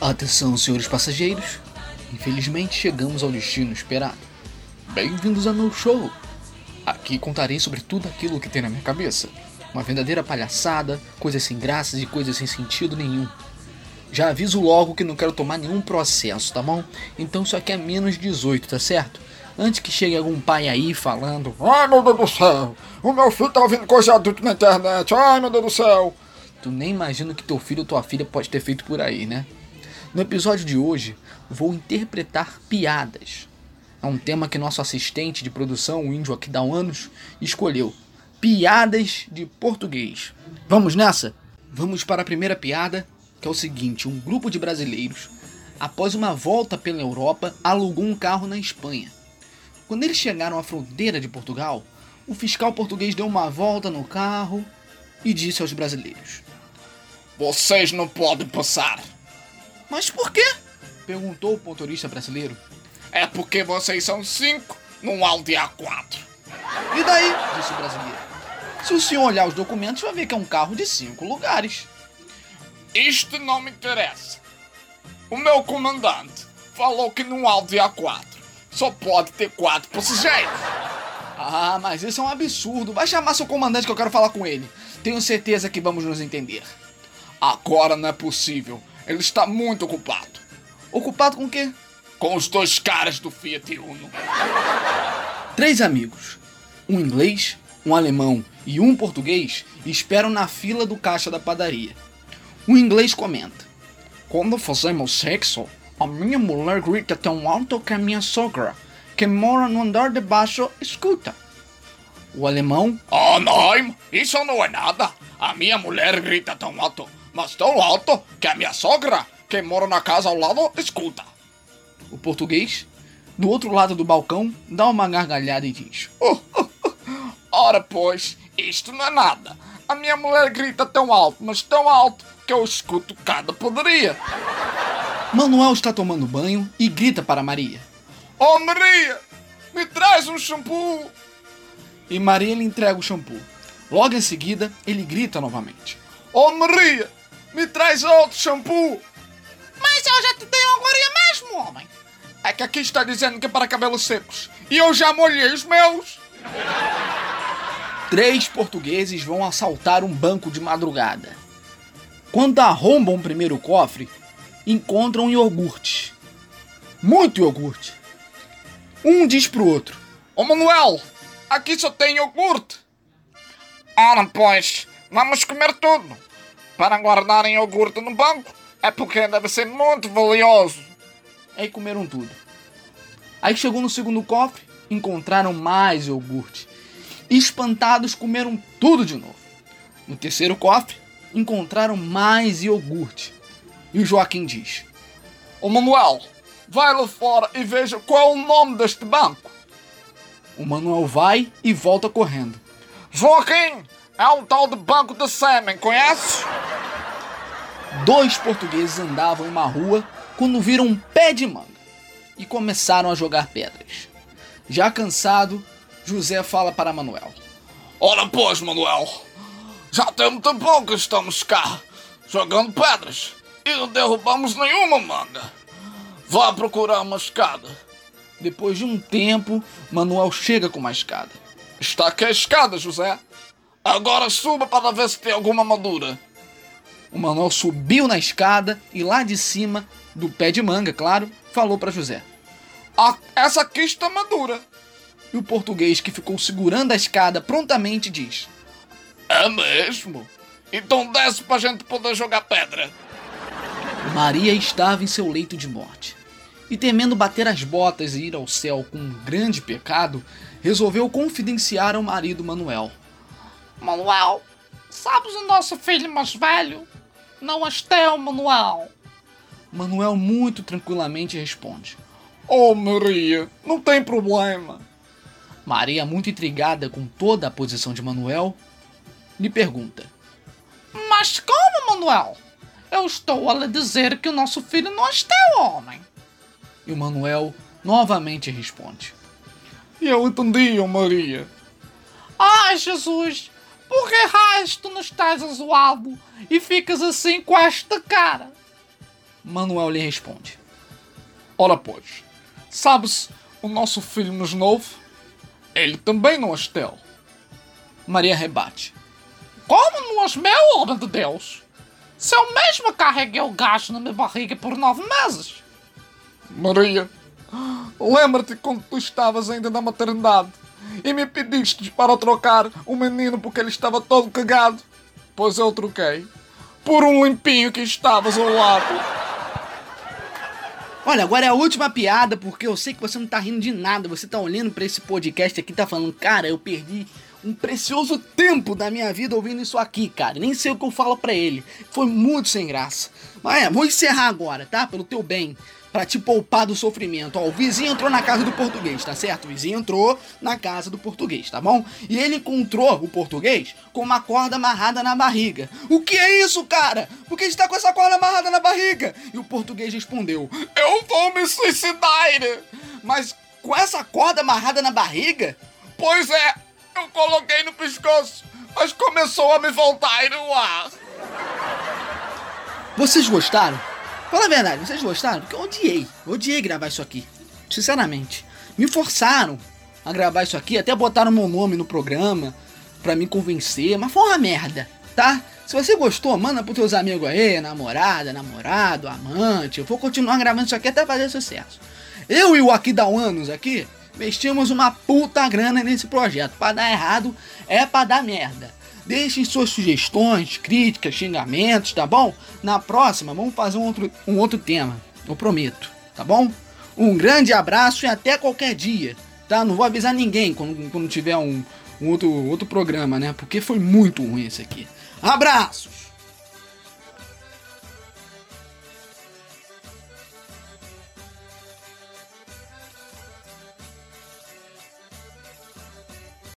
Atenção, senhores passageiros. Infelizmente chegamos ao destino esperado. Bem-vindos ao meu show. Aqui contarei sobre tudo aquilo que tem na minha cabeça. Uma verdadeira palhaçada, coisas sem graças e coisas sem sentido nenhum. Já aviso logo que não quero tomar nenhum processo, tá bom? Então isso aqui é menos 18, tá certo? Antes que chegue algum pai aí falando: Ai meu Deus do céu, o meu filho tá ouvindo coisa adulta na internet, ai meu Deus do céu. Tu nem imagina o que teu filho ou tua filha pode ter feito por aí, né? No episódio de hoje, vou interpretar piadas. É um tema que nosso assistente de produção, o índio aqui dá anos, escolheu. Piadas de português. Vamos nessa? Vamos para a primeira piada, que é o seguinte: um grupo de brasileiros, após uma volta pela Europa, alugou um carro na Espanha. Quando eles chegaram à fronteira de Portugal, o fiscal português deu uma volta no carro e disse aos brasileiros: Vocês não podem passar. Mas por quê? perguntou o motorista brasileiro. É porque vocês são cinco num Audi A4. E daí? disse o brasileiro. Se o senhor olhar os documentos, vai ver que é um carro de cinco lugares. Isto não me interessa. O meu comandante falou que num Audi A4 só pode ter quatro passageiros. Ah, mas isso é um absurdo. Vai chamar seu comandante que eu quero falar com ele. Tenho certeza que vamos nos entender. Agora não é possível. Ele está muito ocupado. Ocupado com o quê? Com os dois caras do Fiat Uno. Três amigos, um inglês, um alemão e um português, esperam na fila do caixa da padaria. O inglês comenta: Quando fazemos sexo, a minha mulher grita tão alto que a minha sogra, que mora no andar de baixo, escuta. O alemão: Oh, não, isso não é nada. A minha mulher grita tão alto, mas tão alto que a minha sogra, que mora na casa ao lado, escuta. O português, do outro lado do balcão, dá uma gargalhada e diz: oh, oh, oh. Ora, pois, isto não é nada. A minha mulher grita tão alto, mas tão alto, que eu escuto cada poderia. Manuel está tomando banho e grita para Maria: Oh, Maria, me traz um shampoo. E Maria lhe entrega o shampoo. Logo em seguida, ele grita novamente: Oh, Maria, me traz outro shampoo. Mas eu já te dei agora mesmo, homem. É que aqui está dizendo que é para cabelos secos. E eu já molhei os meus. Três portugueses vão assaltar um banco de madrugada. Quando arrombam o primeiro cofre, encontram iogurte. Muito iogurte. Um diz pro outro: Ô Manuel, aqui só tem iogurte. Ora, pois, vamos comer tudo. Para guardarem iogurte no banco é porque deve ser muito valioso. Aí comeram tudo. Aí chegou no segundo cofre, encontraram mais iogurte. Espantados, comeram tudo de novo. No terceiro cofre, encontraram mais iogurte. E o Joaquim diz: Ô Manuel, vai lá fora e veja qual é o nome deste banco. O Manuel vai e volta correndo. Joaquim, é um tal de banco de sêmen, conhece? Dois portugueses andavam em uma rua quando viram um pé de manga e começaram a jogar pedras. Já cansado, José fala para Manuel: Ora, pois, Manuel, já tem muito tempo que estamos cá jogando pedras e não derrubamos nenhuma manga. Vá procurar uma escada. Depois de um tempo, Manuel chega com uma escada. Está aqui a escada, José. Agora suba para ver se tem alguma madura. O Manuel subiu na escada e lá de cima, do pé de manga, claro, falou para José: ah, Essa aqui está madura. E o português que ficou segurando a escada prontamente diz: É mesmo? Então desce pra gente poder jogar pedra. Maria estava em seu leito de morte. E temendo bater as botas e ir ao céu com um grande pecado, resolveu confidenciar ao marido Manuel. Manuel, sabes o nosso filho mais velho? Não és teu, Manuel. Manuel muito tranquilamente responde: Oh, Maria, não tem problema. Maria, muito intrigada com toda a posição de Manuel, lhe pergunta: Mas como, Manuel? Eu estou a lhe dizer que o nosso filho não é teu, homem. E o Manuel novamente responde: Eu entendi, Maria. Ai, Jesus, por que raios tu não estás azoado e ficas assim com esta cara? Manuel lhe responde. Ora pois, sabes o nosso filho mais novo? Ele também não astel. Maria rebate. Como não és meu, homem de Deus? Se eu mesmo carreguei o gajo na minha barriga por nove meses. Maria, lembra-te quando tu estavas ainda na maternidade e me pediste para trocar o menino porque ele estava todo cagado? Pois eu troquei por um limpinho que estavas ao lado. Olha, agora é a última piada, porque eu sei que você não tá rindo de nada. Você tá olhando pra esse podcast aqui tá falando, cara, eu perdi um precioso tempo da minha vida ouvindo isso aqui, cara. Nem sei o que eu falo pra ele. Foi muito sem graça. Mas é, vou encerrar agora, tá? Pelo teu bem. Pra te poupar do sofrimento. Ó, o vizinho entrou na casa do português, tá certo? O vizinho entrou na casa do português, tá bom? E ele encontrou o português com uma corda amarrada na barriga. O que é isso, cara? Por que está com essa corda amarrada na barriga? E o português respondeu: Eu vou me suicidar! Mas com essa corda amarrada na barriga? Pois é, eu coloquei no pescoço, mas começou a me voltar no ar. Vocês gostaram? Fala a verdade, vocês gostaram? Porque eu odiei, odiei gravar isso aqui. Sinceramente. Me forçaram a gravar isso aqui, até botaram meu nome no programa pra me convencer, mas foi uma merda, tá? Se você gostou, manda pros teus amigos aí, namorada, namorado, amante. Eu vou continuar gravando isso aqui até fazer sucesso. Eu e o Aqui da Anos aqui investimos uma puta grana nesse projeto. Pra dar errado é pra dar merda. Deixem suas sugestões, críticas, xingamentos, tá bom? Na próxima vamos fazer um outro, um outro tema, eu prometo, tá bom? Um grande abraço e até qualquer dia, tá? Não vou avisar ninguém quando, quando tiver um, um outro, outro programa, né? Porque foi muito ruim esse aqui. Abraços!